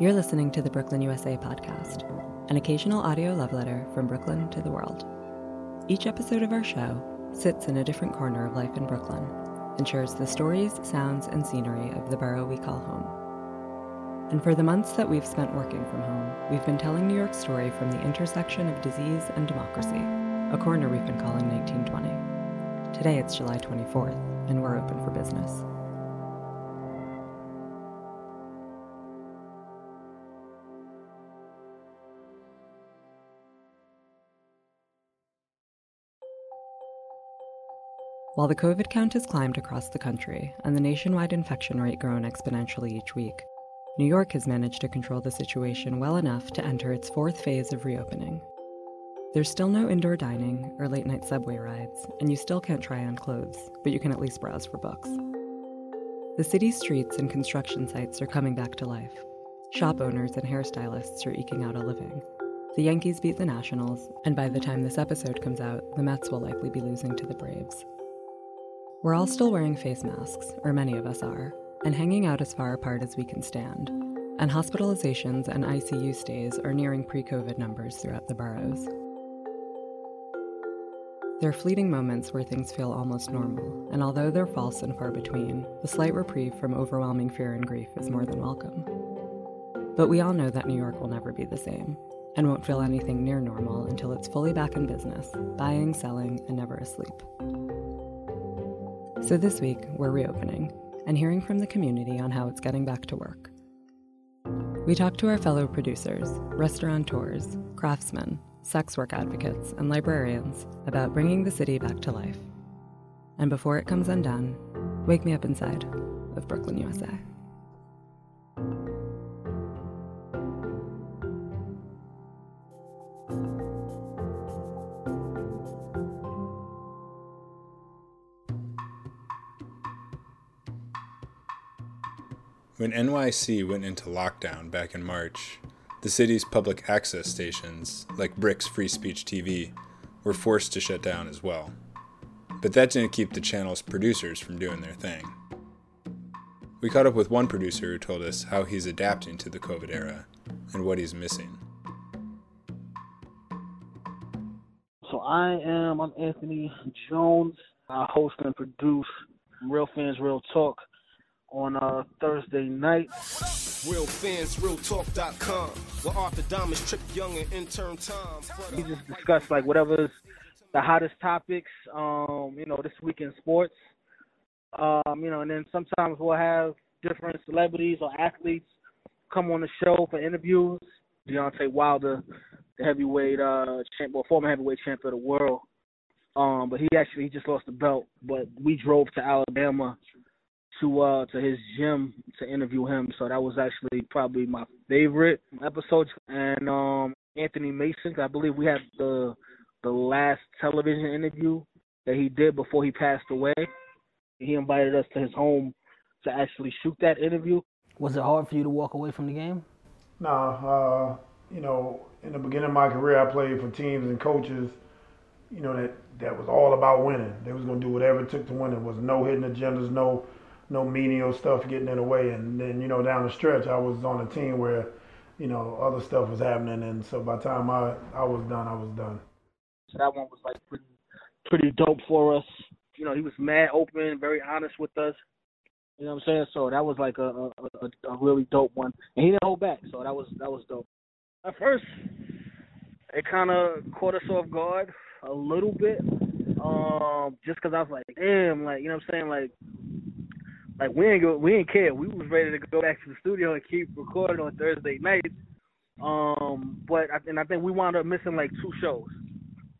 You're listening to the Brooklyn USA podcast, an occasional audio love letter from Brooklyn to the world. Each episode of our show sits in a different corner of life in Brooklyn and shares the stories, sounds, and scenery of the borough we call home. And for the months that we've spent working from home, we've been telling New York's story from the intersection of disease and democracy, a corner we've been calling 1920. Today it's July 24th, and we're open for business. While the COVID count has climbed across the country and the nationwide infection rate grown exponentially each week, New York has managed to control the situation well enough to enter its fourth phase of reopening. There's still no indoor dining or late night subway rides, and you still can't try on clothes, but you can at least browse for books. The city's streets and construction sites are coming back to life. Shop owners and hairstylists are eking out a living. The Yankees beat the Nationals, and by the time this episode comes out, the Mets will likely be losing to the Braves. We're all still wearing face masks, or many of us are, and hanging out as far apart as we can stand. And hospitalizations and ICU stays are nearing pre COVID numbers throughout the boroughs. There are fleeting moments where things feel almost normal, and although they're false and far between, the slight reprieve from overwhelming fear and grief is more than welcome. But we all know that New York will never be the same, and won't feel anything near normal until it's fully back in business, buying, selling, and never asleep. So this week, we're reopening and hearing from the community on how it's getting back to work. We talked to our fellow producers, restaurateurs, craftsmen, sex work advocates, and librarians about bringing the city back to life. And before it comes undone, wake me up inside of Brooklyn, USA. When NYC went into lockdown back in March, the city's public access stations, like BRIC's Free Speech TV, were forced to shut down as well. But that didn't keep the channel's producers from doing their thing. We caught up with one producer who told us how he's adapting to the COVID era and what he's missing. So I am, I'm Anthony Jones. I host and produce Real Fans Real Talk on uh, Thursday night. Real fans, realtalk.com. Where Arthur Damas, Trip Young, and intern Tom. We just discuss like whatever's the hottest topics, um, you know, this week in sports. Um, you know, and then sometimes we'll have different celebrities or athletes come on the show for interviews. Deontay Wilder, the heavyweight uh champ well, former heavyweight champ of the world. Um, but he actually he just lost the belt. But we drove to Alabama to uh to his gym to interview him. So that was actually probably my favorite episode. And um Anthony Mason, I believe we had the the last television interview that he did before he passed away. He invited us to his home to actually shoot that interview. Was it hard for you to walk away from the game? Nah, uh, you know, in the beginning of my career, I played for teams and coaches, you know, that, that was all about winning. They was going to do whatever it took to win. It was no hidden agendas, no no menial stuff getting in the way. And then, you know, down the stretch, I was on a team where, you know, other stuff was happening. And so by the time I, I was done, I was done. So that one was like pretty, pretty dope for us. You know, he was mad open, very honest with us. You know what I'm saying? So that was like a a, a, really dope one, and he didn't hold back. So that was that was dope. At first, it kind of caught us off guard a little bit, um, just because I was like, damn, like you know what I'm saying, like like we ain't go, we ain't care. We was ready to go back to the studio and keep recording on Thursday nights. Um, but I, and I think we wound up missing like two shows.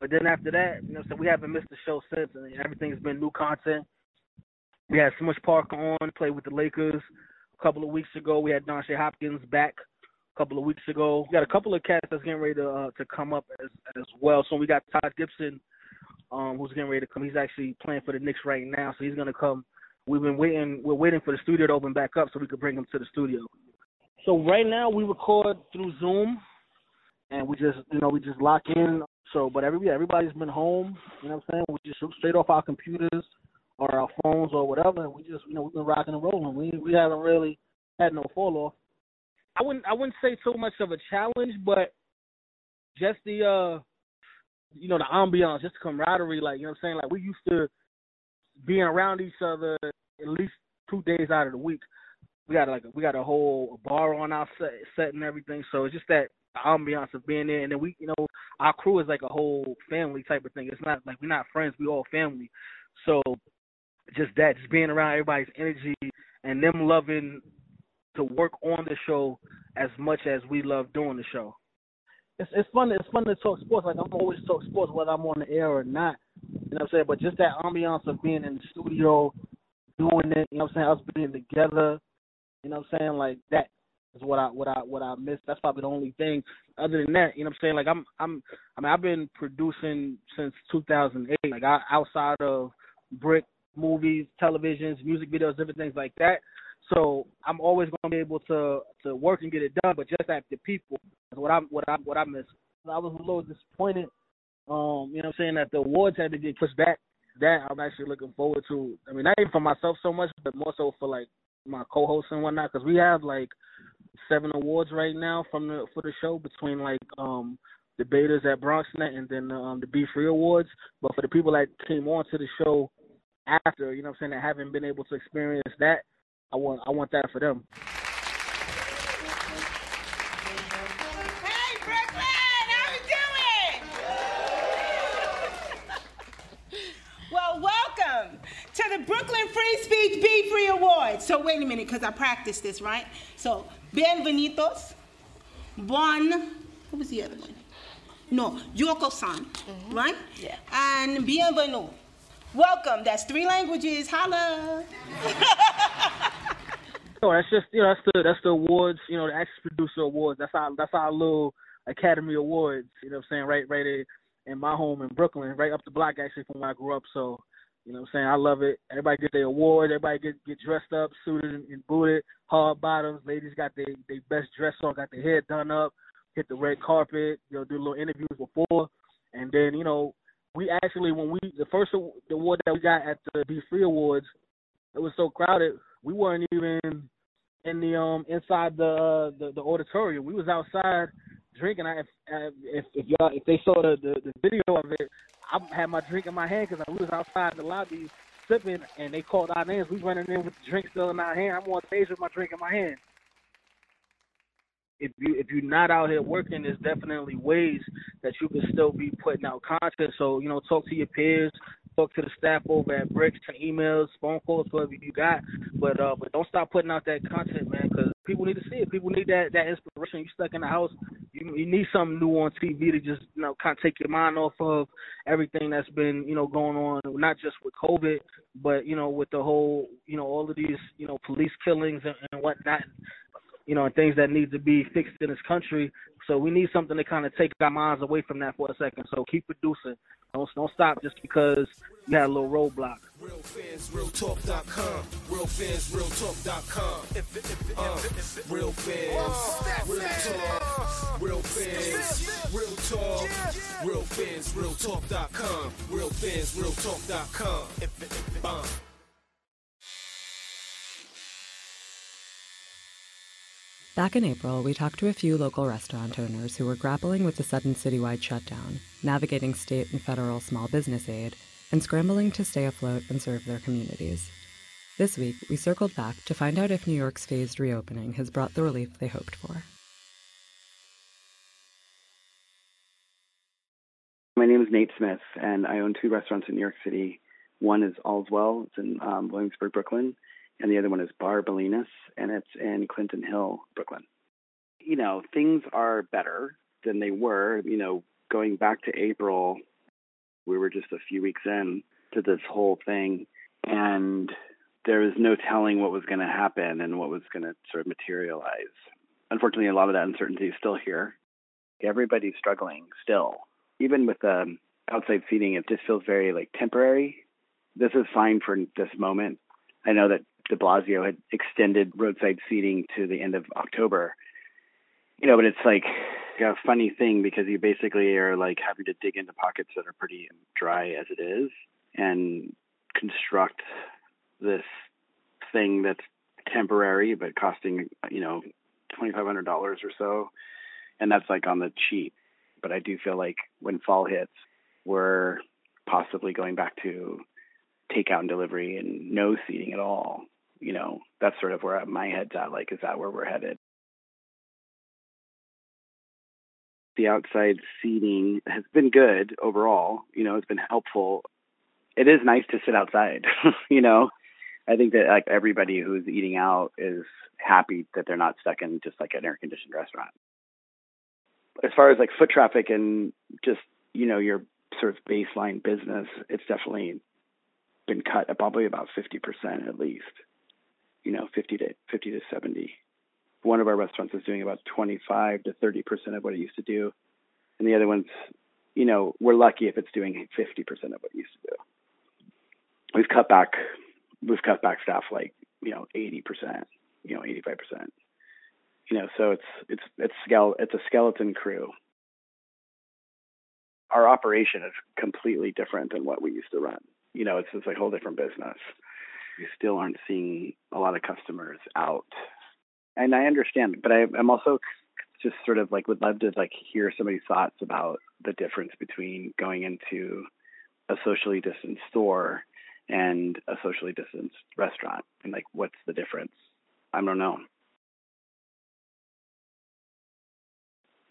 But then after that, you know, so we haven't missed a show since, and everything's been new content. We had Smush Parker on, played with the Lakers a couple of weeks ago. We had Donsha Hopkins back a couple of weeks ago. We got a couple of cats that's getting ready to uh, to come up as as well. So we got Taj Gibson, um, who's getting ready to come. He's actually playing for the Knicks right now, so he's gonna come We've been waiting. We're waiting for the studio to open back up so we could bring him to the studio. So right now we record through Zoom, and we just you know we just lock in. So, but every everybody's been home. You know what I'm saying? We just straight off our computers or our phones or whatever, and we just you know we've been rocking and rolling. We we haven't really had no fall off. I wouldn't I wouldn't say so much of a challenge, but just the uh you know the ambiance, just the camaraderie, like you know what I'm saying. Like we used to being around each other at least two days out of the week. We got like we got a whole bar on our set, set and everything. So it's just that ambiance of being there, and then we, you know, our crew is like a whole family type of thing. It's not like we're not friends; we all family. So just that, just being around everybody's energy and them loving to work on the show as much as we love doing the show. It's it's fun. It's fun to talk sports. Like I'm always talk sports whether I'm on the air or not. You know what I'm saying? But just that ambiance of being in the studio, doing it. You know what I'm saying? Us being together. You know what I'm saying? Like that is what I what I what I miss. That's probably the only thing. Other than that, you know what I'm saying? Like I'm I'm I mean I've been producing since 2008. Like I, outside of BRIC movies, televisions, music videos, different things like that. So I'm always going to be able to to work and get it done, but just after people. That's what I what I what I miss. I was a little disappointed. Um, you know what I'm saying that the awards had to get pushed back. That I'm actually looking forward to. I mean, not even for myself so much, but more so for like my co-hosts and whatnot, because we have like seven awards right now from the for the show between like um debaters at BronxNet and then um the B Free Awards. But for the people that came on to the show after, you know what I'm saying, that haven't been able to experience that, I want I want that for them. Brooklyn Free Speech Be Free Awards. So wait a minute, because I practiced this, right? So, bienvenidos, bon, what was the other one? No, yōkoso, mm-hmm. right? Yeah. And bienvenido. Welcome. That's three languages. Holla. No, that's just you know that's the that's the awards. You know the Access Producer Awards. That's our that's our little Academy Awards. You know what I'm saying? Right, right in, in my home in Brooklyn, right up the block actually from where I grew up. So you know what I'm saying? I love it. Everybody get their award. Everybody get get dressed up, suited and, and booted. Hard bottoms. Ladies got their their best dress on. Got their hair done up. Hit the red carpet. You know, do little interviews before, and then you know we actually when we the first award that we got at the Be Free Awards, it was so crowded we weren't even in the um inside the uh, the, the auditorium. We was outside drinking. I, if if if y'all if they saw the, the the video of it, I had my drink in my hand because we was outside the lobby sipping, and they called our names. We running in with the drink still in our hand. I'm on stage with my drink in my hand. If you if you're not out here working, there's definitely ways that you can still be putting out content. So you know, talk to your peers, talk to the staff over at BRIC's, emails, phone calls, whatever you got. But uh, but don't stop putting out that content, man, because people need to see it. People need that that inspiration. You stuck in the house, you you need something new on TV to just you know kind of take your mind off of everything that's been you know going on, not just with COVID, but you know with the whole you know all of these you know police killings and, and whatnot you know, and things that need to be fixed in this country. So we need something to kind of take our minds away from that for a second. So keep producing. Don't don't stop just because you had a little roadblock. Real fans, realtalk.com. Real fans, realtalk.com. Uh, real fans, real talk. Real fans, real talk. Real fans, realtalk.com. Real fans, realtalk.com. Uh. Back in April, we talked to a few local restaurant owners who were grappling with the sudden citywide shutdown, navigating state and federal small business aid, and scrambling to stay afloat and serve their communities. This week, we circled back to find out if New York's phased reopening has brought the relief they hoped for. My name is Nate Smith, and I own two restaurants in New York City. One is Allswell, it's in um, Williamsburg, Brooklyn, and the other one is Bar and it's in Clinton Hill, Brooklyn. You know, things are better than they were. You know, going back to April, we were just a few weeks in to this whole thing, and there was no telling what was going to happen and what was going to sort of materialize. Unfortunately, a lot of that uncertainty is still here. Everybody's struggling still. Even with um, outside seating, it just feels very like temporary. This is fine for this moment. I know that de Blasio had extended roadside seating to the end of October. You know, but it's like a funny thing because you basically are like having to dig into pockets that are pretty dry as it is and construct this thing that's temporary but costing, you know, twenty five hundred dollars or so, and that's like on the cheap. But I do feel like when fall hits, we're possibly going back to takeout and delivery and no seating at all. You know, that's sort of where my head's at. Like, is that where we're headed? The outside seating has been good overall. You know, it's been helpful. It is nice to sit outside. you know, I think that like everybody who's eating out is happy that they're not stuck in just like an air conditioned restaurant. As far as like foot traffic and just you know your sort of baseline business, it's definitely been cut at probably about 50% at least. You know, 50 to 50 to 70. One of our restaurants is doing about 25 to 30% of what it used to do, and the other one's, you know, we're lucky if it's doing 50% of what it used to do. We've cut back, we've cut back staff like you know 80%, you know 85%. You know, so it's it's it's skele- it's a skeleton crew our operation is completely different than what we used to run. You know, it's just a whole different business. We still aren't seeing a lot of customers out, and I understand, but I, I'm also just sort of like would love to like hear somebody's thoughts about the difference between going into a socially distanced store and a socially distanced restaurant, and like what's the difference? I don't know.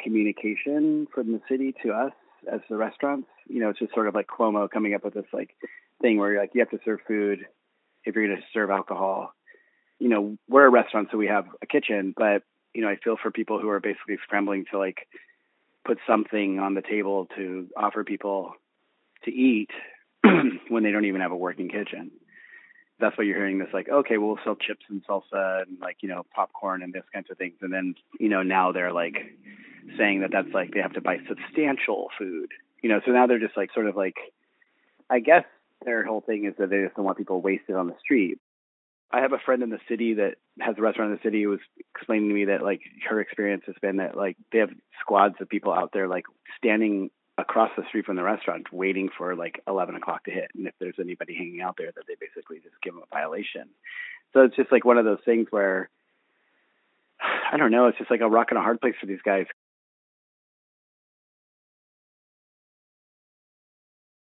Communication from the city to us as the restaurants. You know, it's just sort of like Cuomo coming up with this like thing where like you have to serve food if you're going to serve alcohol. You know, we're a restaurant, so we have a kitchen, but you know, I feel for people who are basically scrambling to like put something on the table to offer people to eat when they don't even have a working kitchen. That's why you're hearing this like, okay, we'll sell chips and salsa and like, you know, popcorn and this kinds of things. And then, you know, now they're like saying that that's like they have to buy substantial food, you know. So now they're just like sort of like, I guess their whole thing is that they just don't want people wasted on the street. I have a friend in the city that has a restaurant in the city who was explaining to me that like her experience has been that like they have squads of people out there like standing across the street from the restaurant waiting for like 11 o'clock to hit. And if there's anybody hanging out there, that they basically just give them a violation. So it's just like one of those things where I don't know. It's just like a rock and a hard place for these guys.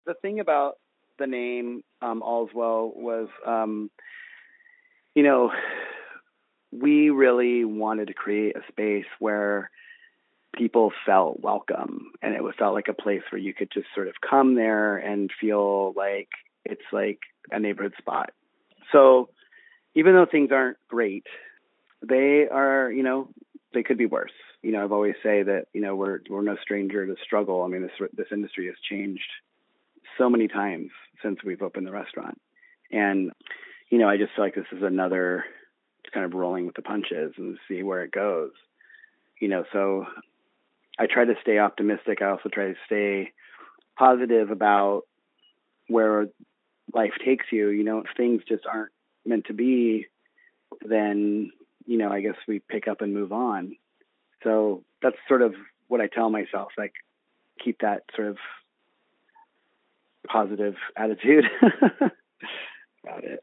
the thing about the name um, Allswell was, um, you know, we really wanted to create a space where people felt welcome and it felt like a place where you could just sort of come there and feel like it's like a neighborhood spot. So even though things aren't great, they are, you know, they could be worse. You know, I've always say that, you know, we're we're no stranger to struggle. I mean, this this industry has changed so many times since we've opened the restaurant. And, you know, I just feel like this is another kind of rolling with the punches and see where it goes. You know, so I try to stay optimistic. I also try to stay positive about where life takes you. You know, if things just aren't meant to be, then, you know, I guess we pick up and move on. So that's sort of what I tell myself, like keep that sort of positive attitude about it.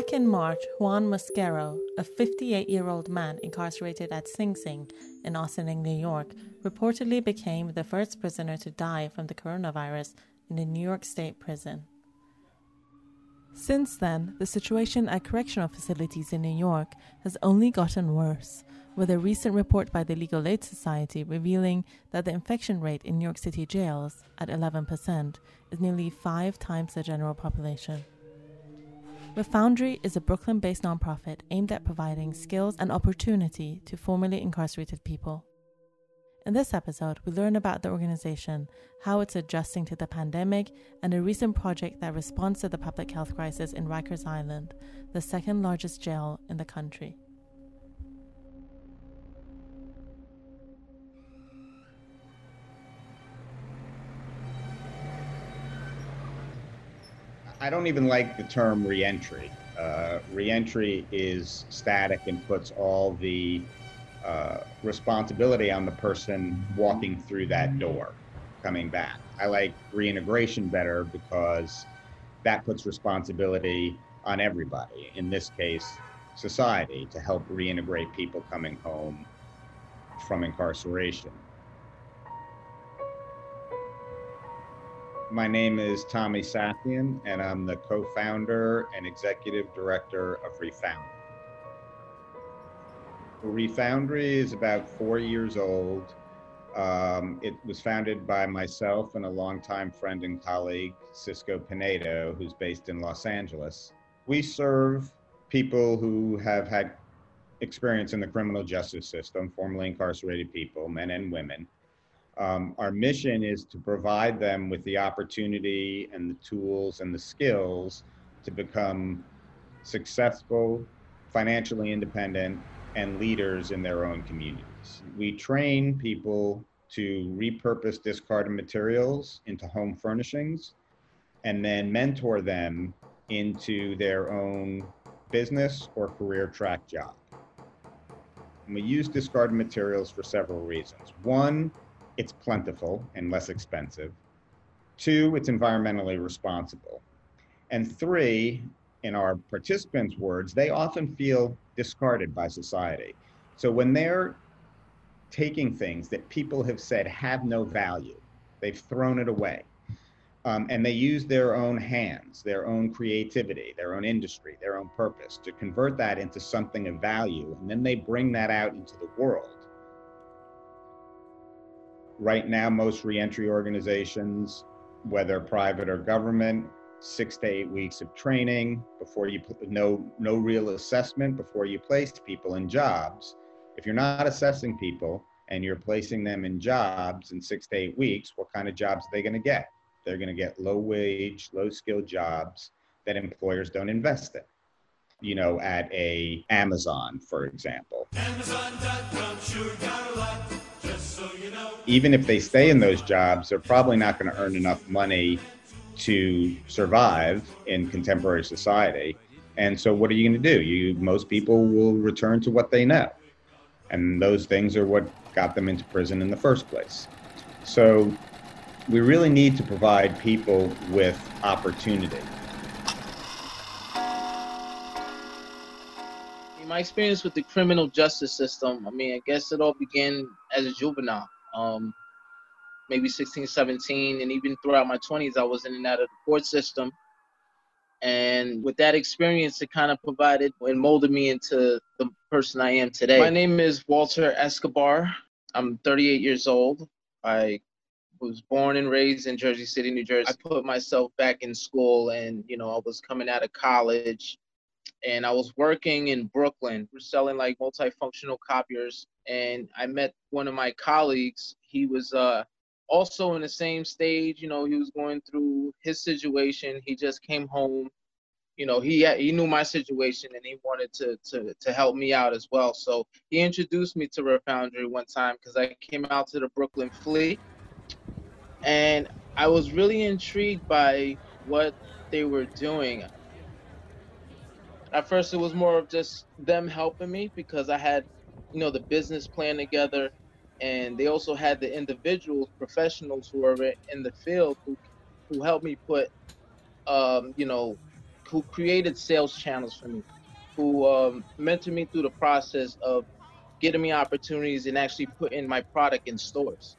Back in March, Juan Mosquero, a 58 year old man incarcerated at Sing Sing in Ossining, New York, reportedly became the first prisoner to die from the coronavirus in a New York State prison. Since then, the situation at correctional facilities in New York has only gotten worse, with a recent report by the Legal Aid Society revealing that the infection rate in New York City jails, at 11%, is nearly five times the general population. Refoundry is a Brooklyn based nonprofit aimed at providing skills and opportunity to formerly incarcerated people. In this episode, we learn about the organization, how it's adjusting to the pandemic, and a recent project that responds to the public health crisis in Rikers Island, the second largest jail in the country. I don't even like the term reentry. Uh, reentry is static and puts all the uh, responsibility on the person walking through that door, coming back. I like reintegration better because that puts responsibility on everybody, in this case, society, to help reintegrate people coming home from incarceration. My name is Tommy Safian, and I'm the co founder and executive director of Refound. Refoundry is about four years old. Um, it was founded by myself and a longtime friend and colleague, Cisco Pinedo, who's based in Los Angeles. We serve people who have had experience in the criminal justice system, formerly incarcerated people, men and women. Um, our mission is to provide them with the opportunity and the tools and the skills to become successful, financially independent, and leaders in their own communities. We train people to repurpose discarded materials into home furnishings and then mentor them into their own business or career track job. And we use discarded materials for several reasons. One, it's plentiful and less expensive. Two, it's environmentally responsible. And three, in our participants' words, they often feel discarded by society. So when they're taking things that people have said have no value, they've thrown it away. Um, and they use their own hands, their own creativity, their own industry, their own purpose to convert that into something of value. And then they bring that out into the world right now, most reentry organizations, whether private or government, six to eight weeks of training before you no no real assessment before you place people in jobs. If you're not assessing people and you're placing them in jobs in six to eight weeks, what kind of jobs are they going to get? They're going to get low wage, low skilled jobs that employers don't invest in. You know, at a Amazon, for example. Amazon.com sure got a lot even if they stay in those jobs, they're probably not going to earn enough money to survive in contemporary society. And so, what are you going to do? You most people will return to what they know, and those things are what got them into prison in the first place. So, we really need to provide people with opportunity. In My experience with the criminal justice system, I mean, I guess it all began as a juvenile um, maybe 16, 17, and even throughout my 20s, I was in and out of the court system. And with that experience, it kind of provided and molded me into the person I am today. My name is Walter Escobar. I'm 38 years old. I was born and raised in Jersey City, New Jersey. I put myself back in school and, you know, I was coming out of college and I was working in Brooklyn. We're selling like multifunctional copiers, and I met one of my colleagues. He was uh, also in the same stage. You know, he was going through his situation. He just came home. You know, he he knew my situation, and he wanted to to to help me out as well. So he introduced me to Refoundry one time because I came out to the Brooklyn Flea, and I was really intrigued by what they were doing at first it was more of just them helping me because I had, you know, the business plan together, and they also had the individuals, professionals who are in the field who, who helped me put, um, you know, who created sales channels for me, who um, mentored me through the process of getting me opportunities and actually putting my product in stores.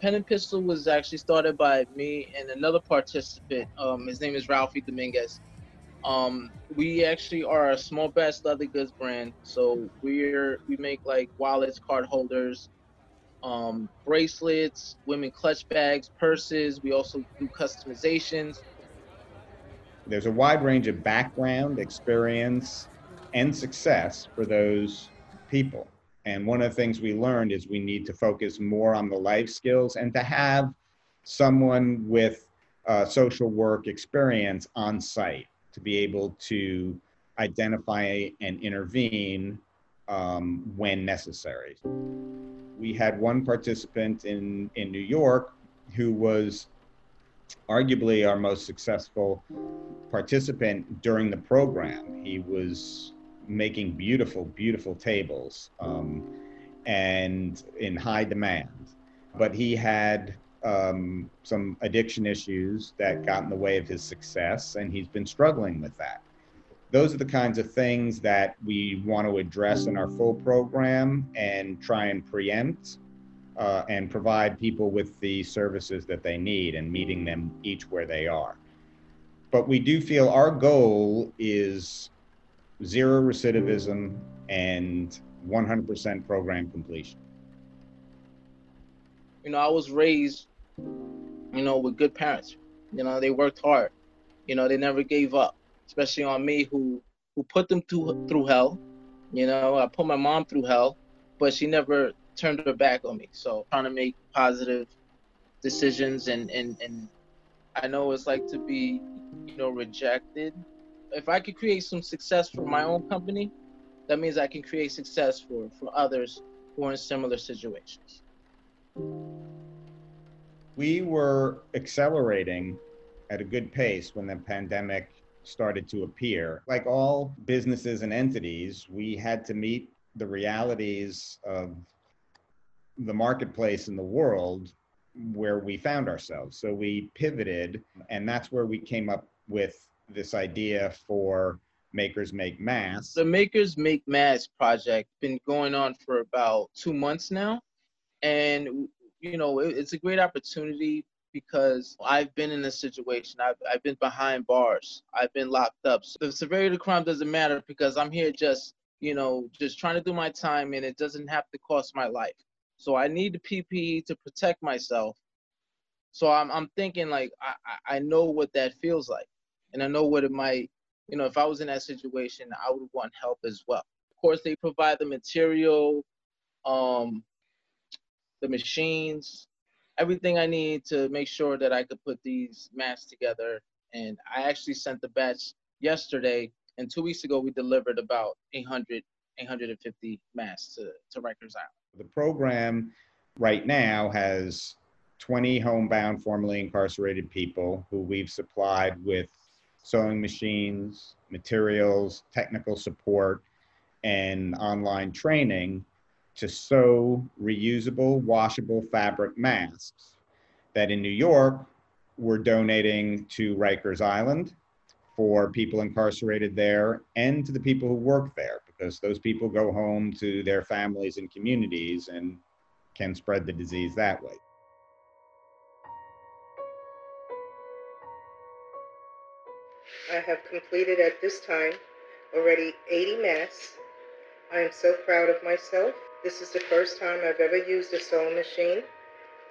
Pen and Pistol was actually started by me and another participant. Um, his name is Ralphie Dominguez. Um, we actually are a small batch leather goods brand. So we're we make like wallets, card holders, um, bracelets, women clutch bags, purses. We also do customizations. There's a wide range of background, experience, and success for those people. And one of the things we learned is we need to focus more on the life skills and to have someone with uh, social work experience on site to be able to identify and intervene um, when necessary. We had one participant in, in New York who was arguably our most successful participant during the program. He was making beautiful, beautiful tables um, and in high demand. But he had um, some addiction issues that got in the way of his success, and he's been struggling with that. Those are the kinds of things that we want to address in our full program and try and preempt uh, and provide people with the services that they need and meeting them each where they are. But we do feel our goal is zero recidivism, and 100% program completion. You know, I was raised, you know, with good parents. You know, they worked hard. You know, they never gave up, especially on me who who put them through through hell. You know, I put my mom through hell, but she never turned her back on me. So trying to make positive decisions and and and I know it's like to be, you know, rejected if I could create some success for my own company, that means I can create success for for others who are in similar situations. We were accelerating at a good pace when the pandemic started to appear. Like all businesses and entities, we had to meet the realities of the marketplace in the world where we found ourselves. So we pivoted, and that's where we came up with this idea for Makers Make Masks. The Makers Make Masks project been going on for about two months now, and you know it's a great opportunity because I've been in this situation. I've I've been behind bars. I've been locked up. So the severity of the crime doesn't matter because I'm here just you know just trying to do my time, and it doesn't have to cost my life. So I need the PPE to protect myself. So I'm I'm thinking like I I know what that feels like and I know what it might, you know, if I was in that situation, I would want help as well. Of course, they provide the material, um, the machines, everything I need to make sure that I could put these masks together. And I actually sent the batch yesterday, and two weeks ago we delivered about 800, 850 masks to, to Rikers Island. The program right now has 20 homebound, formerly incarcerated people who we've supplied with sewing machines, materials, technical support, and online training to sew reusable, washable fabric masks that in New York we're donating to Rikers Island for people incarcerated there and to the people who work there because those people go home to their families and communities and can spread the disease that way. I have completed at this time already 80 masks. I am so proud of myself. This is the first time I've ever used a sewing machine,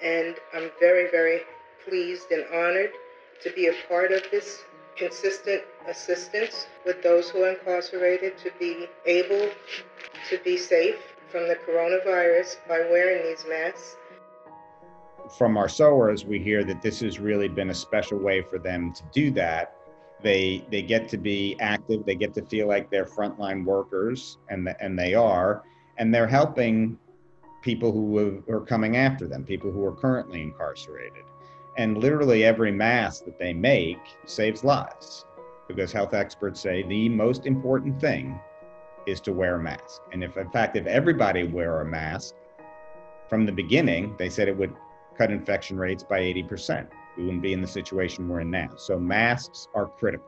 and I'm very, very pleased and honored to be a part of this consistent assistance with those who are incarcerated to be able to be safe from the coronavirus by wearing these masks. From our sewers, we hear that this has really been a special way for them to do that they they get to be active they get to feel like they're frontline workers and the, and they are and they're helping people who are coming after them people who are currently incarcerated. And literally every mask that they make saves lives because health experts say the most important thing is to wear a mask. And if in fact if everybody wear a mask from the beginning they said it would cut infection rates by 80% we wouldn't be in the situation we're in now. So masks are critical.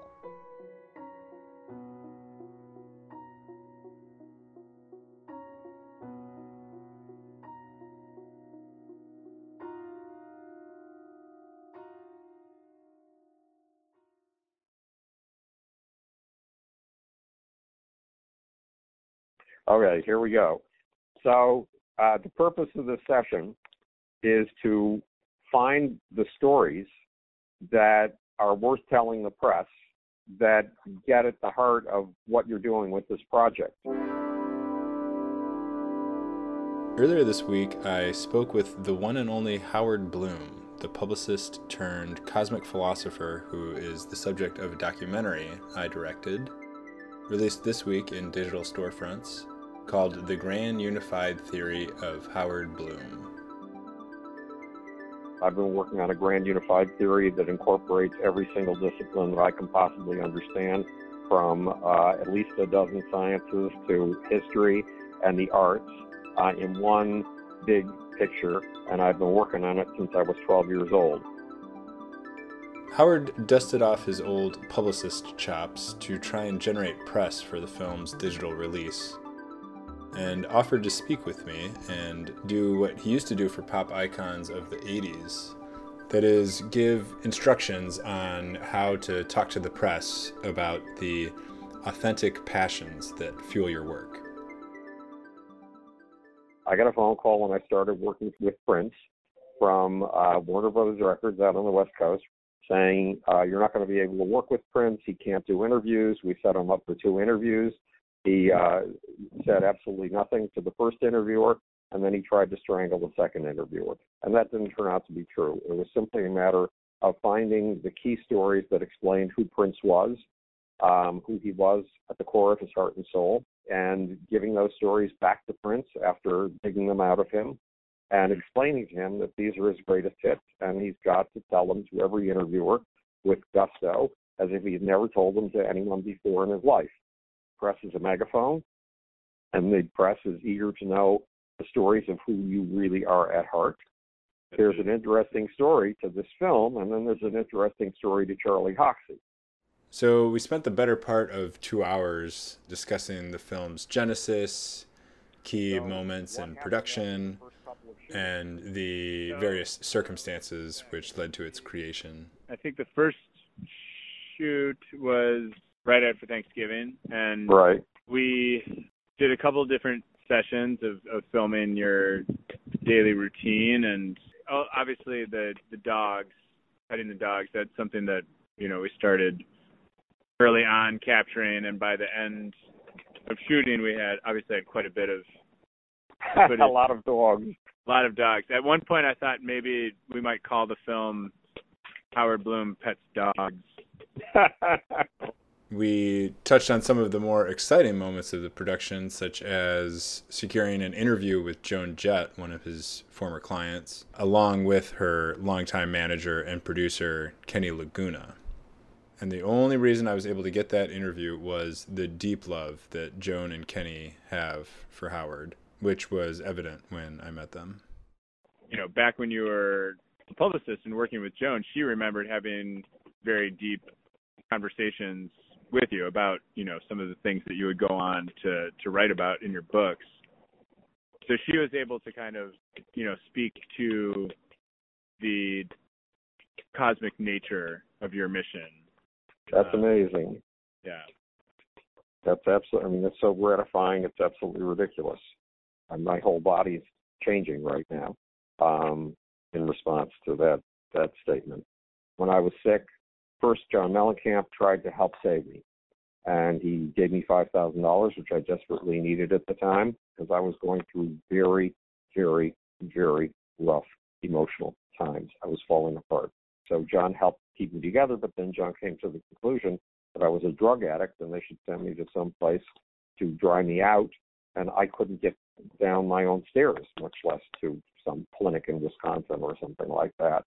All right, here we go. So uh, the purpose of this session is to find the stories that are worth telling the press that get at the heart of what you're doing with this project. Earlier this week, I spoke with the one and only Howard Bloom, the publicist turned cosmic philosopher who is the subject of a documentary I directed, released this week in digital storefronts, called The Grand Unified Theory of Howard Bloom. I've been working on a grand unified theory that incorporates every single discipline that I can possibly understand, from uh, at least a dozen sciences to history and the arts, uh, in one big picture. And I've been working on it since I was 12 years old. Howard dusted off his old publicist chops to try and generate press for the film's digital release and offered to speak with me and do what he used to do for pop icons of the 80s. That is, give instructions on how to talk to the press about the authentic passions that fuel your work. I got a phone call when I started working with Prince from uh, Warner Brothers Records out on the West Coast saying, uh, You're not going to be able to work with Prince. He can't do interviews. We set him up for two interviews. He uh, said absolutely nothing to the first interviewer, and then he tried to strangle the second interviewer. And that didn't turn out to be true. It was simply a matter of finding the key stories that explained who Prince was, um, who he was at the core of his heart and soul, and giving those stories back to Prince after digging them out of him and explaining to him that these are his greatest hits, and he's got to tell them to every interviewer with gusto as if he's never told them to anyone before in his life press is a megaphone, and the press is eager to know the stories of who you really are at heart. There's an interesting story to this film, and then there's an interesting story to Charlie Hoxie. So we spent the better part of two hours discussing the film's genesis, key so moments in production, and the various circumstances which led to its creation. I think the first shoot was right after Thanksgiving, and right. we did a couple of different sessions of, of filming your daily routine, and oh, obviously the the dogs, petting the dogs. That's something that you know we started early on capturing, and by the end of shooting, we had obviously had quite a bit of a lot of dogs. A lot of dogs. At one point, I thought maybe we might call the film Howard Bloom Pets Dogs. we touched on some of the more exciting moments of the production, such as securing an interview with Joan Jett, one of his former clients, along with her longtime manager and producer, Kenny Laguna. And the only reason I was able to get that interview was the deep love that Joan and Kenny have for Howard, which was evident when I met them. You know, back when you were a publicist and working with Joan, she remembered having very deep conversations with you about you know some of the things that you would go on to to write about in your books. So she was able to kind of you know speak to the cosmic nature of your mission. That's uh, amazing. yeah. That's absolutely i mean it's so gratifying it's absolutely ridiculous. And my whole body's changing right now um in response to that that statement. When i was sick first John Mellencamp tried to help save me. And he gave me $5,000, which I desperately needed at the time because I was going through very, very, very rough emotional times. I was falling apart. So John helped keep me together, but then John came to the conclusion that I was a drug addict and they should send me to some place to dry me out. And I couldn't get down my own stairs, much less to some clinic in Wisconsin or something like that.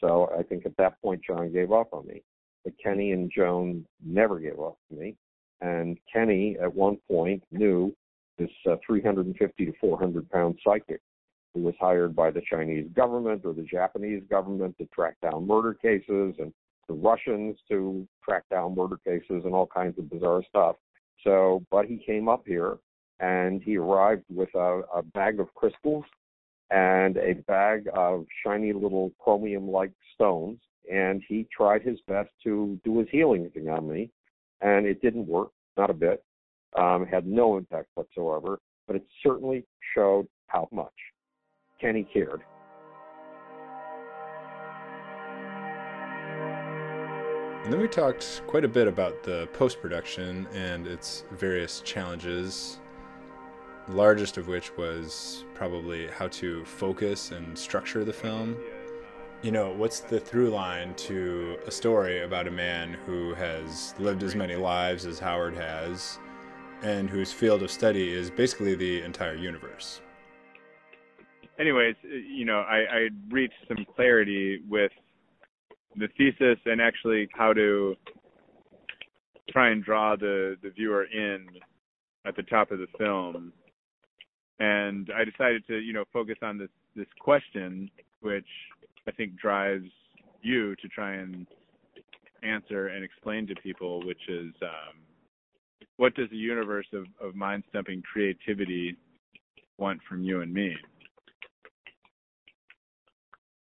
So I think at that point, John gave up on me. But Kenny and Joan never gave up on me. And Kenny, at one point, knew this uh, 350 to 400 pound psychic who was hired by the Chinese government or the Japanese government to track down murder cases and the Russians to track down murder cases and all kinds of bizarre stuff. So, but he came up here and he arrived with a, a bag of crystals and a bag of shiny little chromium like stones. And he tried his best to do his healing thing on me, and it didn't work, not a bit. um, had no impact whatsoever, but it certainly showed how much Kenny cared. And then we talked quite a bit about the post production and its various challenges, largest of which was probably how to focus and structure the film. You know, what's the through line to a story about a man who has lived as many lives as Howard has and whose field of study is basically the entire universe? Anyways, you know, I, I reached some clarity with the thesis and actually how to try and draw the the viewer in at the top of the film and i decided to you know focus on this this question which i think drives you to try and answer and explain to people which is um, what does the universe of, of mind stumping creativity want from you and me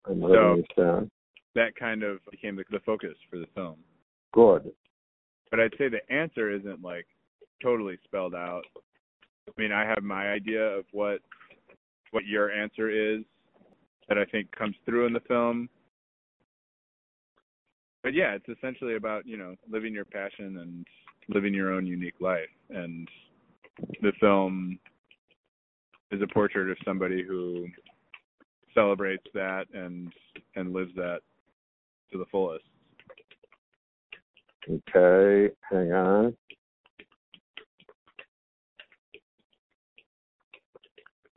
I'm so, understand that kind of became the, the focus for the film. Good. But I'd say the answer isn't like totally spelled out. I mean, I have my idea of what what your answer is that I think comes through in the film. But yeah, it's essentially about, you know, living your passion and living your own unique life. And the film is a portrait of somebody who celebrates that and and lives that to the fullest. Okay, hang on.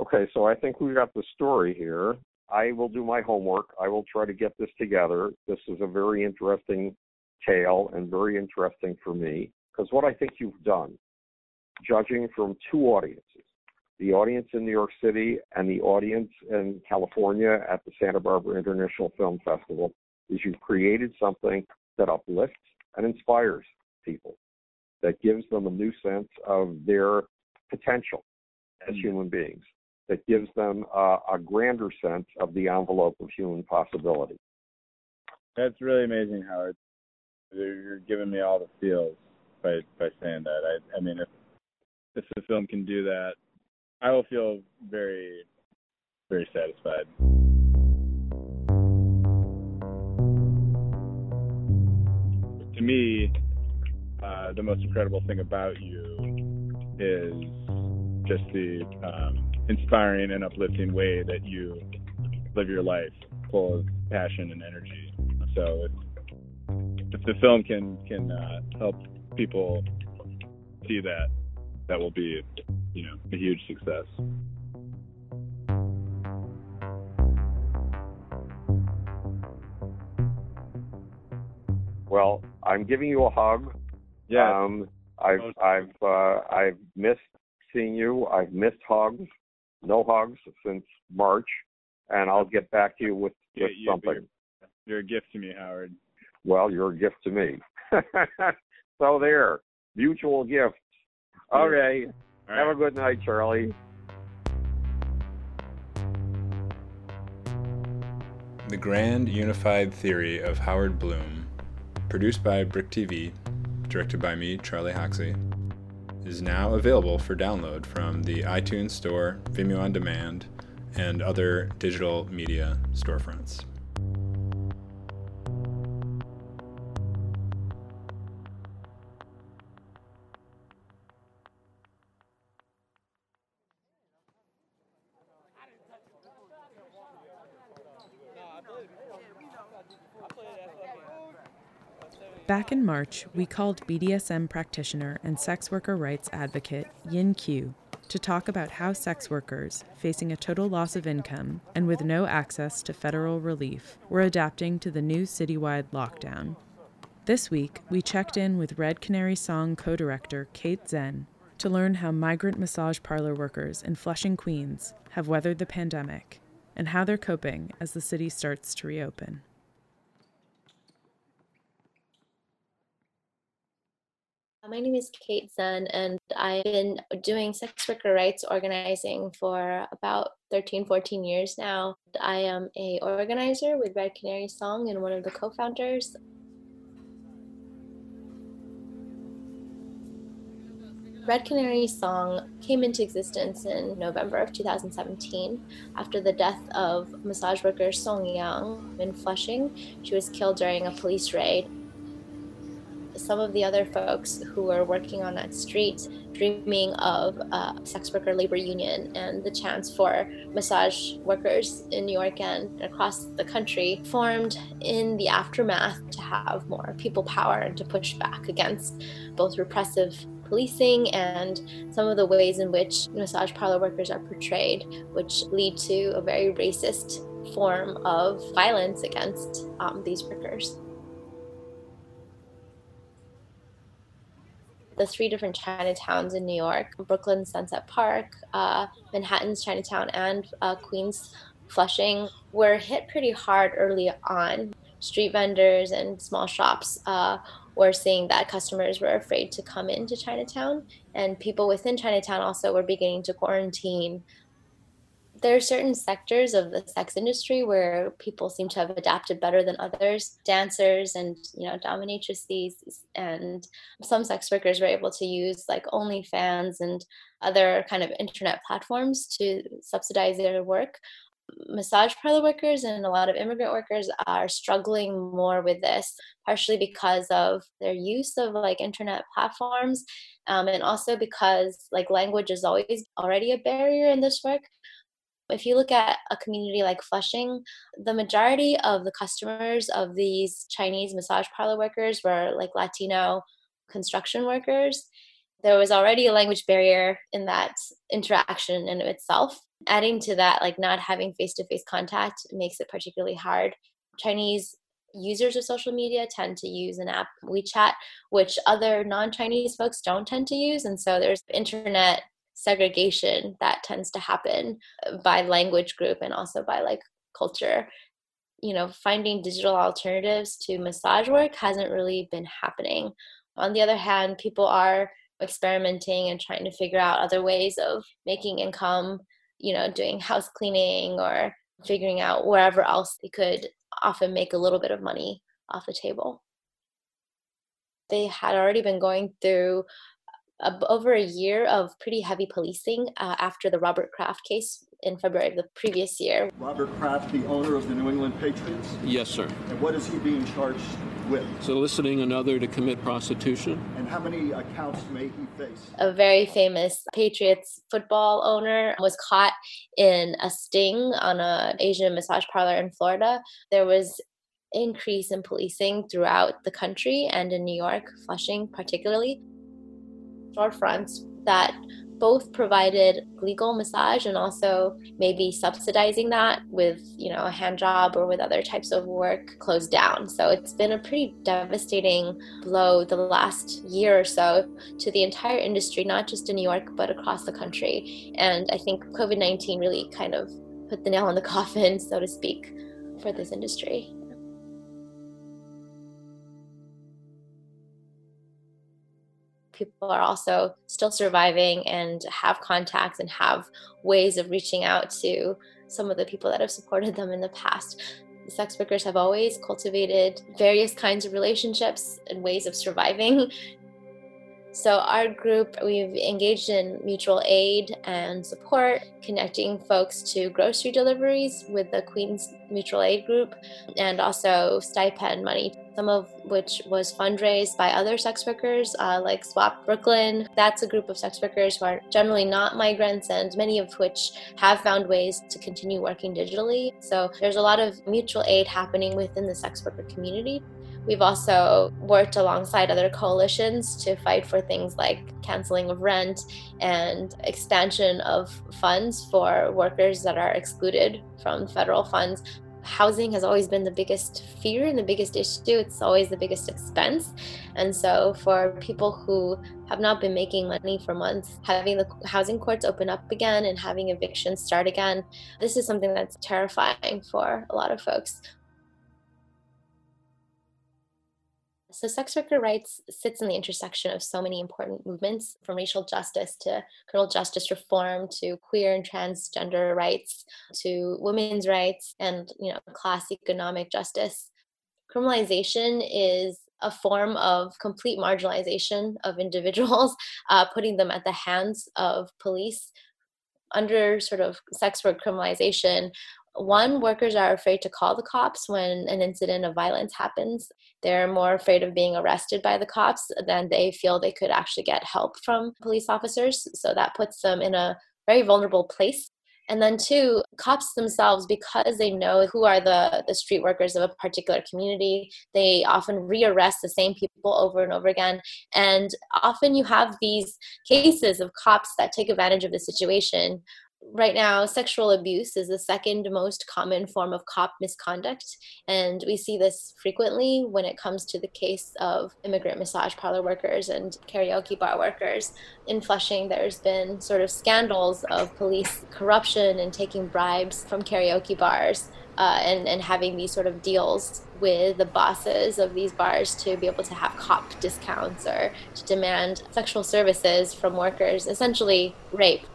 Okay, so I think we've got the story here. I will do my homework. I will try to get this together. This is a very interesting tale and very interesting for me because what I think you've done, judging from two audiences, the audience in New York City and the audience in California at the Santa Barbara International Film Festival, is you've created something that uplifts and inspires people, that gives them a new sense of their potential as mm-hmm. human beings, that gives them uh, a grander sense of the envelope of human possibility. That's really amazing, Howard. You're giving me all the feels by by saying that. I I mean, if if the film can do that, I will feel very very satisfied. To me, uh, the most incredible thing about you is just the um, inspiring and uplifting way that you live your life, full of passion and energy. So if, if the film can can uh, help people see that, that will be, you know, a huge success. Well, I'm giving you a hug. Yeah. Um, I've I've uh, I've missed seeing you. I've missed hugs. No hugs since March, and I'll get back to you with, with yeah, something. You're, you're a gift to me, Howard. Well, you're a gift to me. so there, mutual gifts. Okay. Right. Have a good night, Charlie. The Grand Unified Theory of Howard Bloom produced by BRIC TV, directed by me, Charlie Hoxie, is now available for download from the iTunes Store, Vimeo On Demand, and other digital media storefronts. Back in March, we called BDSM practitioner and sex worker rights advocate Yin Q to talk about how sex workers, facing a total loss of income and with no access to federal relief, were adapting to the new citywide lockdown. This week, we checked in with Red Canary Song co director Kate Zen to learn how migrant massage parlor workers in Flushing, Queens have weathered the pandemic and how they're coping as the city starts to reopen. Uh, my name is Kate Zen, and I've been doing sex worker rights organizing for about 13, 14 years now. I am a organizer with Red Canary Song and one of the co-founders. Red Canary song came into existence in November of 2017 after the death of massage worker Song Yang in Flushing. She was killed during a police raid. Some of the other folks who were working on that street dreaming of a sex worker labor union and the chance for massage workers in New York and across the country formed in the aftermath to have more people power and to push back against both repressive policing and some of the ways in which massage parlor workers are portrayed, which lead to a very racist form of violence against um, these workers. The three different Chinatowns in New York Brooklyn, Sunset Park, uh, Manhattan's Chinatown, and uh, Queens, Flushing were hit pretty hard early on. Street vendors and small shops uh, were seeing that customers were afraid to come into Chinatown, and people within Chinatown also were beginning to quarantine. There are certain sectors of the sex industry where people seem to have adapted better than others. Dancers and you know dominatrices and some sex workers were able to use like OnlyFans and other kind of internet platforms to subsidize their work massage parlor workers and a lot of immigrant workers are struggling more with this partially because of their use of like internet platforms um, and also because like language is always already a barrier in this work if you look at a community like flushing the majority of the customers of these chinese massage parlor workers were like latino construction workers. There was already a language barrier in that interaction in itself. Adding to that like not having face-to-face contact makes it particularly hard. Chinese users of social media tend to use an app wechat which other non-chinese folks don't tend to use and so there's internet segregation that tends to happen by language group and also by like culture you know finding digital alternatives to massage work hasn't really been happening on the other hand people are experimenting and trying to figure out other ways of making income you know, doing house cleaning or figuring out wherever else they could often make a little bit of money off the table. They had already been going through over a year of pretty heavy policing uh, after the Robert Kraft case in February of the previous year. Robert Kraft, the owner of the New England Patriots? Yes, sir. And what is he being charged with? Soliciting another to commit prostitution. And how many accounts may he face? A very famous Patriots football owner was caught in a sting on an Asian massage parlor in Florida. There was increase in policing throughout the country and in New York, Flushing particularly. Storefronts that both provided legal massage and also maybe subsidizing that with you know a hand job or with other types of work closed down. So it's been a pretty devastating blow the last year or so to the entire industry not just in new york but across the country. And i think covid-19 really kind of put the nail in the coffin so to speak for this industry people are also still surviving and have contacts and have ways of reaching out to some of the people that have supported them in the past. Sex workers have always cultivated various kinds of relationships and ways of surviving so, our group, we've engaged in mutual aid and support, connecting folks to grocery deliveries with the Queens Mutual Aid Group, and also stipend money, some of which was fundraised by other sex workers uh, like SWOP Brooklyn. That's a group of sex workers who are generally not migrants, and many of which have found ways to continue working digitally. So, there's a lot of mutual aid happening within the sex worker community. We've also worked alongside other coalitions to fight for things like canceling of rent and expansion of funds for workers that are excluded from federal funds. Housing has always been the biggest fear and the biggest issue. It's always the biggest expense. And so, for people who have not been making money for months, having the housing courts open up again and having evictions start again, this is something that's terrifying for a lot of folks. So, sex worker rights sits in the intersection of so many important movements from racial justice to criminal justice reform to queer and transgender rights to women's rights and you know class economic justice. Criminalization is a form of complete marginalization of individuals, uh, putting them at the hands of police under sort of sex work criminalization. One, workers are afraid to call the cops when an incident of violence happens. They're more afraid of being arrested by the cops than they feel they could actually get help from police officers. So that puts them in a very vulnerable place and then two cops themselves because they know who are the the street workers of a particular community they often rearrest the same people over and over again and often you have these cases of cops that take advantage of the situation right now, sexual abuse is the second most common form of cop misconduct. And we see this frequently when it comes to the case of immigrant massage parlor workers and karaoke bar workers. In Flushing, there's been sort of scandals of police corruption and taking bribes from karaoke bars. Uh, and, and having these sort of deals with the bosses of these bars to be able to have cop discounts or to demand sexual services from workers, essentially rape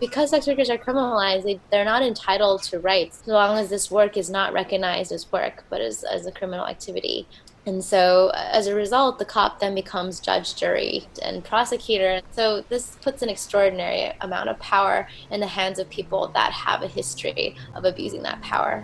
because sex workers are criminalized, they, they're not entitled to rights so long as this work is not recognized as work, but as, as a criminal activity. And so, uh, as a result, the cop then becomes judge, jury, and prosecutor. So, this puts an extraordinary amount of power in the hands of people that have a history of abusing that power.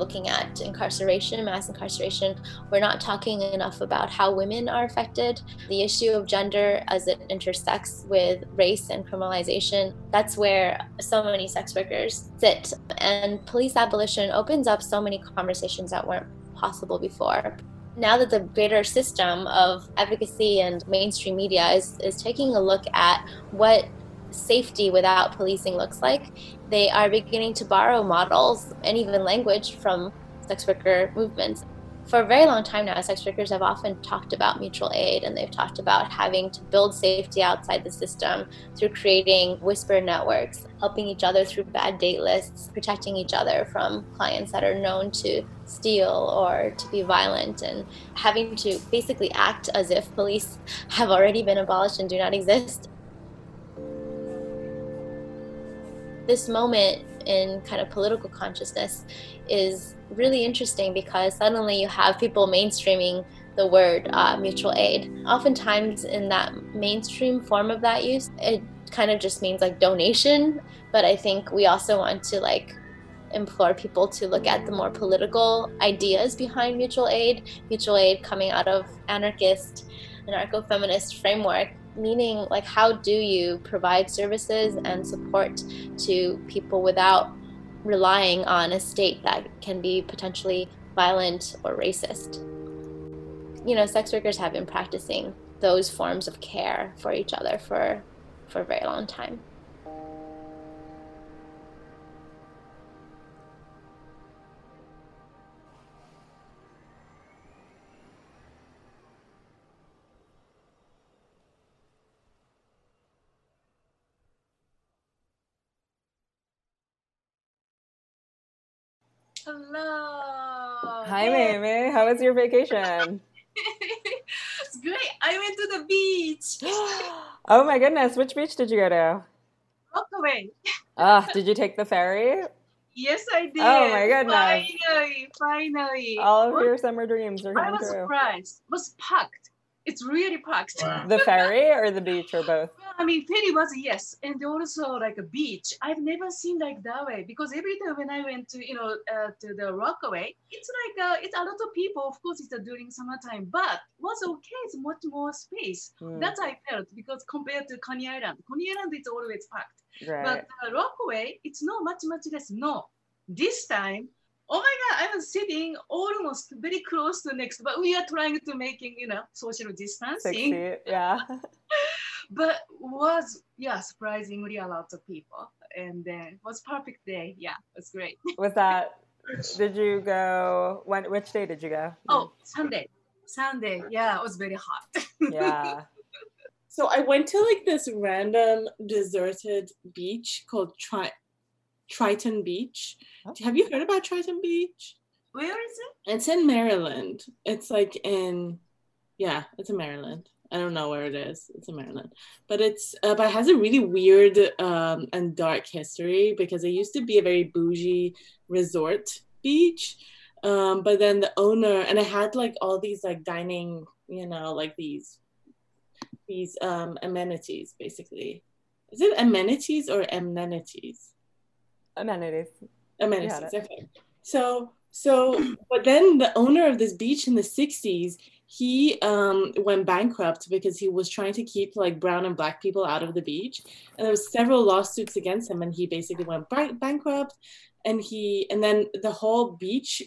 Looking at incarceration, mass incarceration, we're not talking enough about how women are affected. The issue of gender as it intersects with race and criminalization, that's where so many sex workers sit. And police abolition opens up so many conversations that weren't possible before now that the greater system of advocacy and mainstream media is, is taking a look at what safety without policing looks like, they are beginning to borrow models and even language from sex worker movements. For a very long time now, sex workers have often talked about mutual aid and they've talked about having to build safety outside the system through creating whisper networks, helping each other through bad date lists, protecting each other from clients that are known to steal or to be violent, and having to basically act as if police have already been abolished and do not exist this moment in kind of political consciousness is really interesting because suddenly you have people mainstreaming the word uh, mutual aid. Oftentimes, in that mainstream form of that use, it kind of just means like donation. But I think we also want to like implore people to look at the more political ideas behind mutual aid. Mutual aid coming out of anarchist, anarcho feminist framework meaning like how do you provide services and support to people without relying on a state that can be potentially violent or racist? You know sex workers have been practicing those forms of care for each other for for a very long time Hello. Hi, Mamie. How was your vacation? it's great. I went to the beach. oh my goodness. Which beach did you go to? Rockaway. Ah, did you take the ferry? Yes, I did. Oh my goodness. Finally, finally. All of What- your summer dreams are I coming was true. surprised. It was packed. It's really packed. The ferry or the beach or both? I mean, ferry was yes, and also like a beach. I've never seen like that way because every time when I went to you know uh, to the Rockaway, it's like uh, it's a lot of people. Of course, it's uh, during summertime, but was okay. It's much more space. Mm. That's I felt because compared to Coney Island, Coney Island it's always packed. Right. But uh, Rockaway, it's not much much less. No, this time. Oh my God! I was sitting almost very close to next, but we are trying to making you know social distancing feet. Yeah. but was yeah surprisingly a lot of people and then was perfect day yeah it was great Was that, did you go, when, which day did you go? oh sunday sunday yeah it was very hot Yeah. So I went to like this random deserted beach called Tri- Triton Beach. Have you heard about Triton Beach? where is it It's in Maryland. It's like in, yeah, it's in Maryland. I don't know where it is. It's in Maryland, but it's uh, but it has a really weird um, and dark history because it used to be a very bougie resort beach, um, but then the owner and it had like all these like dining, you know, like these these um, amenities basically. Is it amenities or amenities? Amenities. Amenities. Okay. So so, but then the owner of this beach in the 60s, he um, went bankrupt because he was trying to keep like brown and black people out of the beach. And there was several lawsuits against him and he basically went bankrupt and he and then the whole beach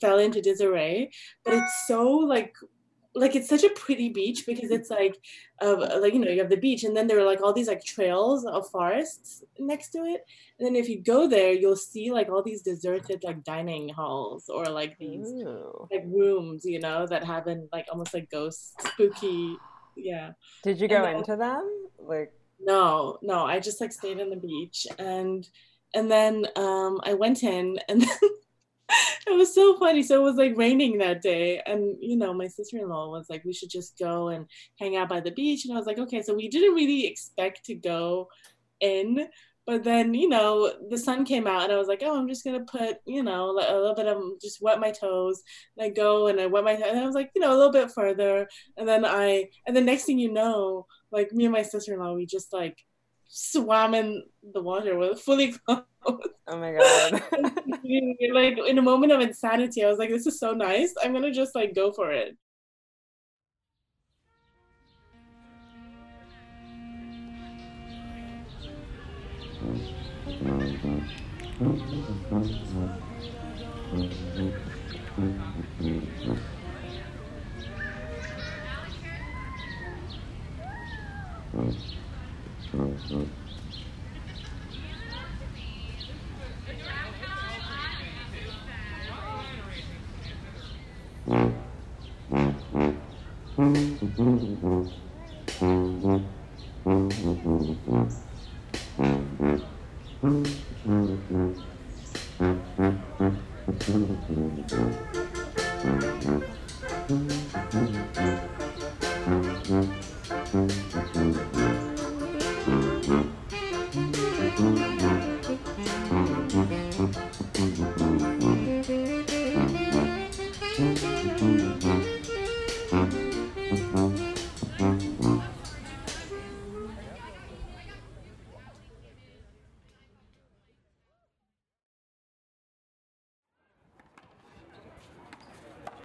fell into disarray but it's so like like it's such a pretty beach because it's like uh, like you know you have the beach and then there are like all these like trails of forests next to it and then if you go there you'll see like all these deserted like dining halls or like these Ooh. like rooms you know that have been like almost like ghost spooky yeah Did you And go then- into them? Like, no no i just like stayed on the beach and and then um i went in and then it was so funny so it was like raining that day and you know my sister-in-law was like we should just go and hang out by the beach and i was like okay so we didn't really expect to go in but then you know the sun came out and i was like oh i'm just gonna put you know a little bit of just wet my toes and i go and i wet my toes. and i was like you know a little bit further and then i and the next thing you know like me and my sister-in-law we just like swam in the water with fully clothed oh my god. Like in a moment of insanity i was like this is so nice. I'm gonna just like go for it Mm-hmm.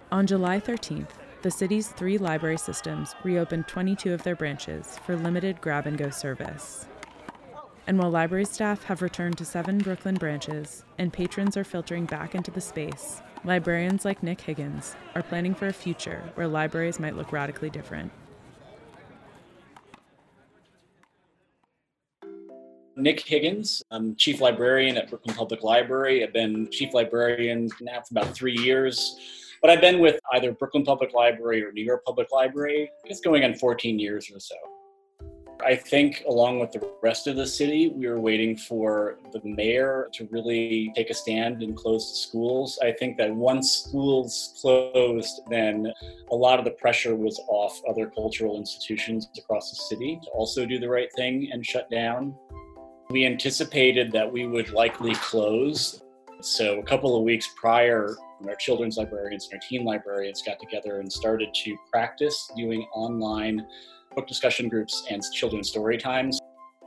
On July 13th, the city's three library systems reopened 22 of their branches for limited grab and go service. And while library staff have returned to seven Brooklyn branches and patrons are filtering back into the space, librarians like Nick Higgins are planning for a future where libraries might look radically different. Nick Higgins. I'm chief librarian at Brooklyn Public Library. I've been chief librarian now for about three years, but I've been with either Brooklyn Public Library or New York Public Library. It's going on 14 years or so. I think, along with the rest of the city, we were waiting for the mayor to really take a stand and close the schools. I think that once schools closed, then a lot of the pressure was off other cultural institutions across the city to also do the right thing and shut down. We anticipated that we would likely close. So, a couple of weeks prior, Um, our children's librarians and our teen librarians got together and started to practice doing online book discussion groups and children's story times.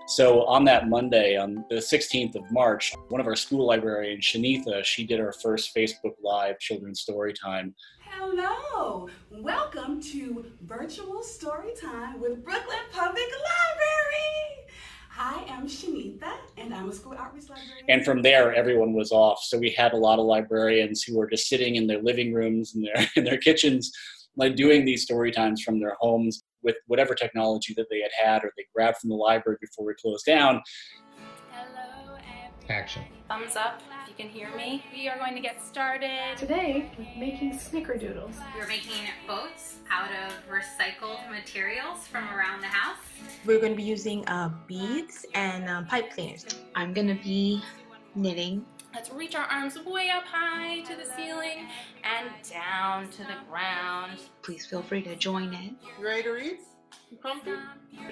So on that Monday, on the 16th of March, one of our school librarians, Shanitha, she did our first Facebook Live children's story time. Hello, welcome to Virtual story time with Brooklyn Public Library. I am Shanitha, and I'm a school outreach librarian. And from there, everyone was off. So we had a lot of librarians who were just sitting in their living rooms and their in their kitchens, like doing these story times from their homes with whatever technology that they had had or they grabbed from the library before we closed down. Action. Thumbs up if you can hear me. We are going to get started. Today, we're making snickerdoodles. We're making boats out of recycled materials from around the house. We're going to be using uh, beads and uh, pipe cleaners. I'm going to be knitting. Let's reach our arms way up high to the ceiling and down to the ground. Please feel free to join in. You ready to read?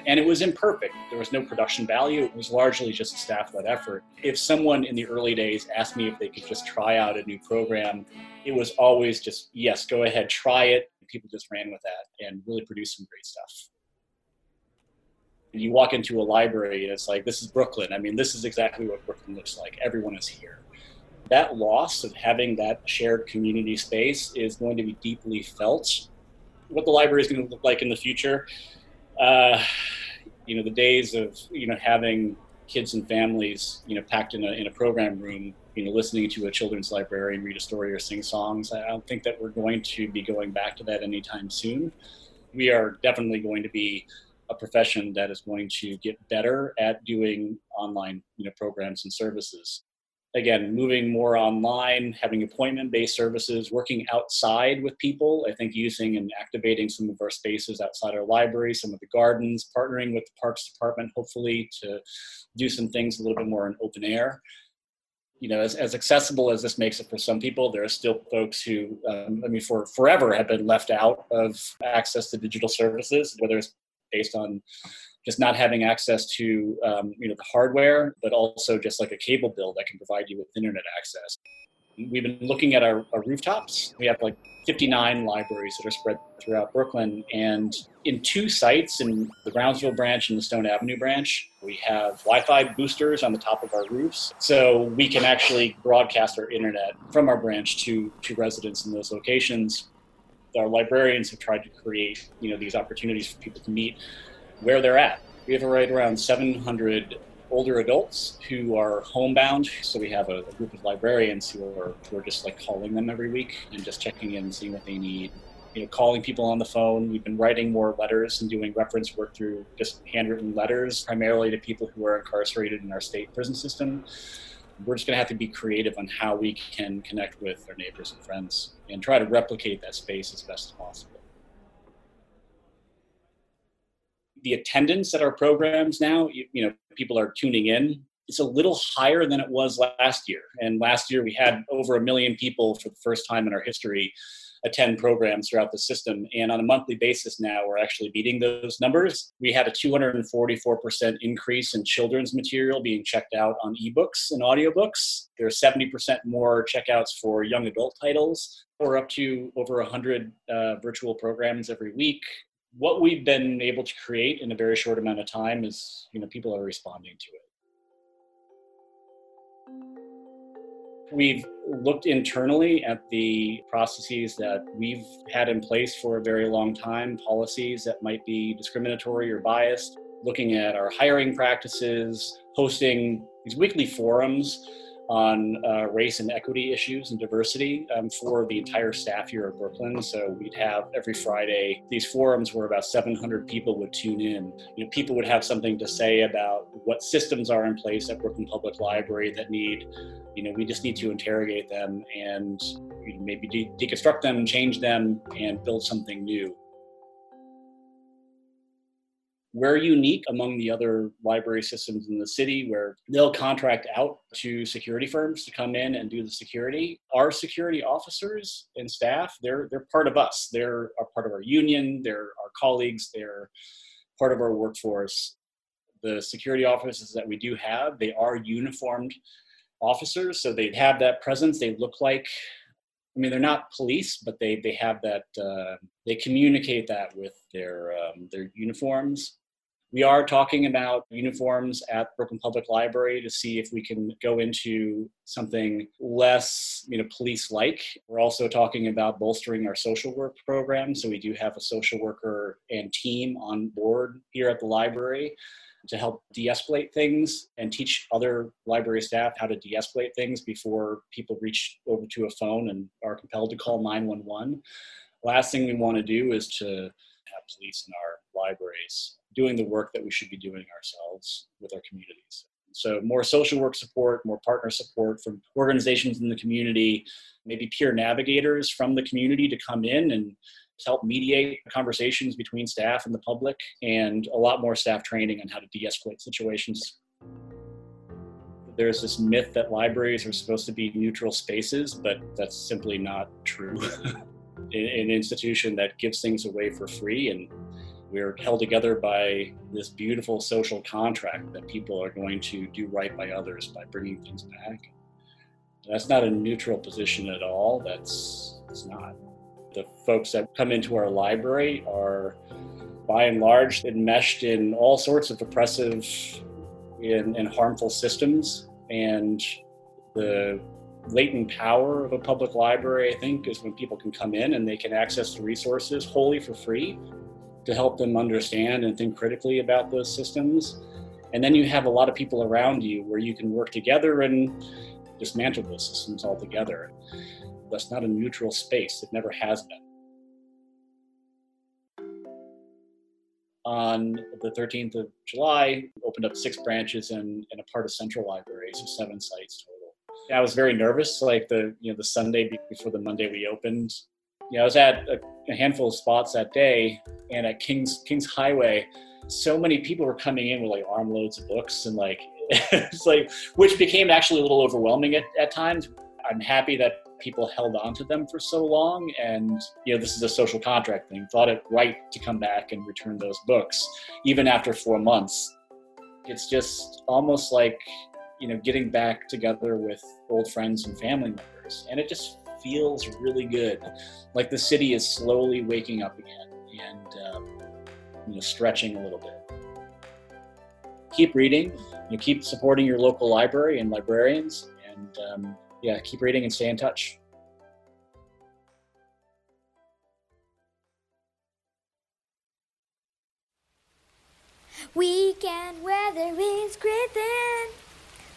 And it was imperfect. There was no production value. It was largely just a staff led effort. If someone in the early days asked me if they could just try out a new program, it was always just, yes, go ahead, try it. People just ran with that and really produced some great stuff. You walk into a library and it's like, this is Brooklyn. I mean, this is exactly what Brooklyn looks like. Everyone is here. That loss of having that shared community space is going to be deeply felt. What the library is going to look like in the future, uh, you know, the days of you know having kids and families, you know, packed in a in a program room, you know, listening to a children's librarian read a story or sing songs. I don't think that we're going to be going back to that anytime soon. We are definitely going to be a profession that is going to get better at doing online you know programs and services again moving more online having appointment based services working outside with people i think using and activating some of our spaces outside our library some of the gardens partnering with the parks department hopefully to do some things a little bit more in open air. You know, as, as accessible as this makes it for some people, there are still folks who, um, I mean, for forever have been left out of access to digital services, whether it's based on just not having access to um, you know the hardware, but also just like a cable bill that can provide you with internet access. We've been looking at our, our, rooftops. We have like 59 libraries that are spread throughout Brooklyn. And in two sites, in the Brownsville branch and the Stone Avenue branch, we have Wi Fi boosters on the top of our roofs. So we can actually broadcast our internet from our branch to, to residents in those locations our librarians have tried to create you know these opportunities for people to meet where they're at. We have right around 700 older adults who are homebound. So we have a, a, group of librarians who are who are just like calling them every week and just checking in, and seeing what they need. You know, calling people on the phone. We've been writing more letters and doing reference work through just handwritten letters, primarily to people who are incarcerated in our state prison system we're just going to have to be creative on how we can connect with our neighbors and friends and try to replicate that space as best as possible. The attendance at our programs now, you, you know, people are tuning in. It's a little higher than it was last year. And last year we had over a million people for the first time in our history attend programs throughout the system. And on a monthly basis now, we're actually beating those numbers. We had a 244% increase in children's material being checked out on ebooks and audiobooks. There are 70% more checkouts for young adult titles. We're up to over 100 uh, virtual programs every week. What we've been able to create in a very short amount of time is, you know, people are responding to it. We've looked internally at the processes that we've had in place for a very long time, policies that might be discriminatory or biased, looking at our hiring practices, hosting these weekly forums on uh, race and equity issues and diversity um, for the entire staff here at Brooklyn. So we'd have every Friday these forums where about 700 people would tune in. You know, people would have something to say about what systems are in place at Brooklyn Public Library that need, you know, we just need to interrogate them and you know, maybe de- deconstruct them, change them, and build something new we're unique among the other library systems in the city where they'll contract out to security firms to come in and do the security. Our security officers and staff, they're they're part of us. They're a part of our union, they're our colleagues, they're part of our workforce. The security officers that we do have, they are uniformed officers, so they have that presence. They look like I mean, they're not police, but they they have that. Uh, they communicate that with their um, their uniforms. We are talking about uniforms at Brooklyn Public Library to see if we can go into something less, you know, police-like. We're also talking about bolstering our social work program. So we do have a social worker and team on board here at the library to help de-escalate things and teach other library staff how to de-escalate things before people reach over to a phone and are compelled to call 911. Last thing we want to do is to have police in our libraries doing the work that we should be doing ourselves with our communities. So more social work support, more partner support from organizations in the community, maybe peer navigators from the community to come in and help mediate conversations between staff and the public, and a lot more staff training on how to de escalate situations. There's this myth that libraries are supposed to be neutral spaces, but that's simply not true. An institution that gives things away for free and We're held together by this beautiful social contract that people are going to do right by others by bringing things back. That's not a neutral position at all. That's it's not. The folks that come into our library are, by and large, enmeshed in all sorts of oppressive and, and harmful systems. And the latent power of a public library, I think, is when people can come in and they can access the resources wholly for free to help them understand and think critically about those systems. And then you have a lot of people around you where you can work together and dismantle those systems altogether. That's not a neutral space, it never has been. On the 13th of July, opened up six branches and, and a part of Central Library, so seven sites total. I was very nervous, like the you know the Sunday before the Monday we opened. You know, I was at a, a handful of spots that day, and at Kings Kings Highway, so many people were coming in with like armloads of books, and like it's like which became actually a little overwhelming at, at times. I'm happy that people held on to them for so long, and you know this is a social contract thing. Thought it right to come back and return those books, even after four months. It's just almost like you know, getting back together with old friends and family members. And it just feels really good. Like the city is slowly waking up again and, um, you know, stretching a little bit. Keep reading, you keep supporting your local library and librarians, and um, yeah, keep reading and stay in touch. Weekend weather is Griffin.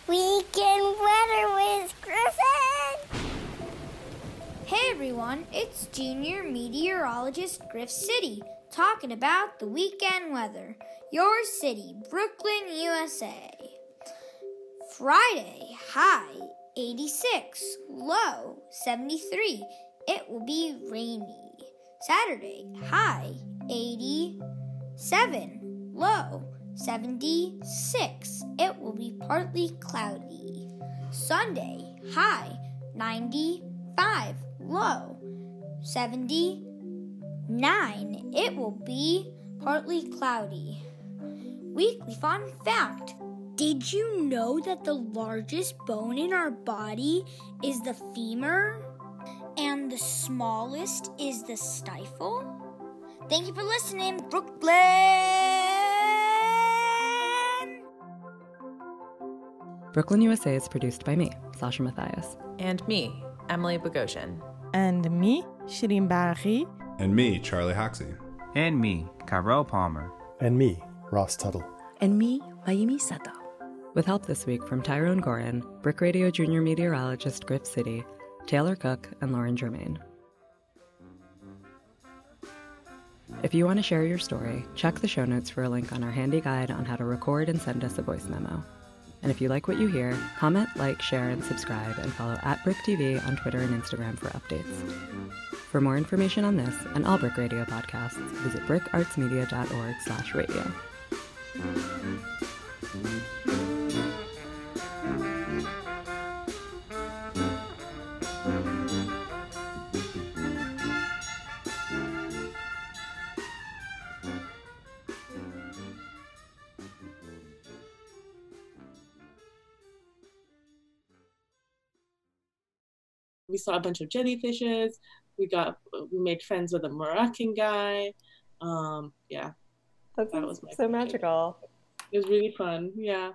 Weekend weather with Griffin. Hey everyone, it's junior meteorologist Griff City talking about the weekend weather. Your city, Brooklyn, USA. Friday, high 86, low 73. It will be rainy. Saturday, high 87, low 76. It will be partly cloudy. Sunday, high 95, low 79. It will be partly cloudy. Weekly fun fact Did you know that the largest bone in our body is the femur? And the smallest is the stifle? Thank you for listening, Brooklyn! Brooklyn, USA is produced by me, Sasha Matthias. And me, Emily Bogosian. And me, Shirin Barahi. And me, Charlie Hoxie. And me, Carol Palmer. And me, Ross Tuttle. And me, Mayumi Sato. With help this week from Tyrone Gorin, BRIC Radio junior meteorologist Griff City, Taylor Cook, and Lauren Germain. If you want to share your story, check the show notes for a link on our handy guide on how to record and send us a voice memo. And if you like what you hear, comment, like, share, and subscribe, and follow at BRIC TV on Twitter and Instagram for updates. For more information on this and all BRIC Radio podcasts, visit bricartsmedia.org slash radio. We saw a bunch of jellyfishes. We got we made friends with a Moroccan guy. Um, yeah, That's that was so magical. It was really fun. Yeah.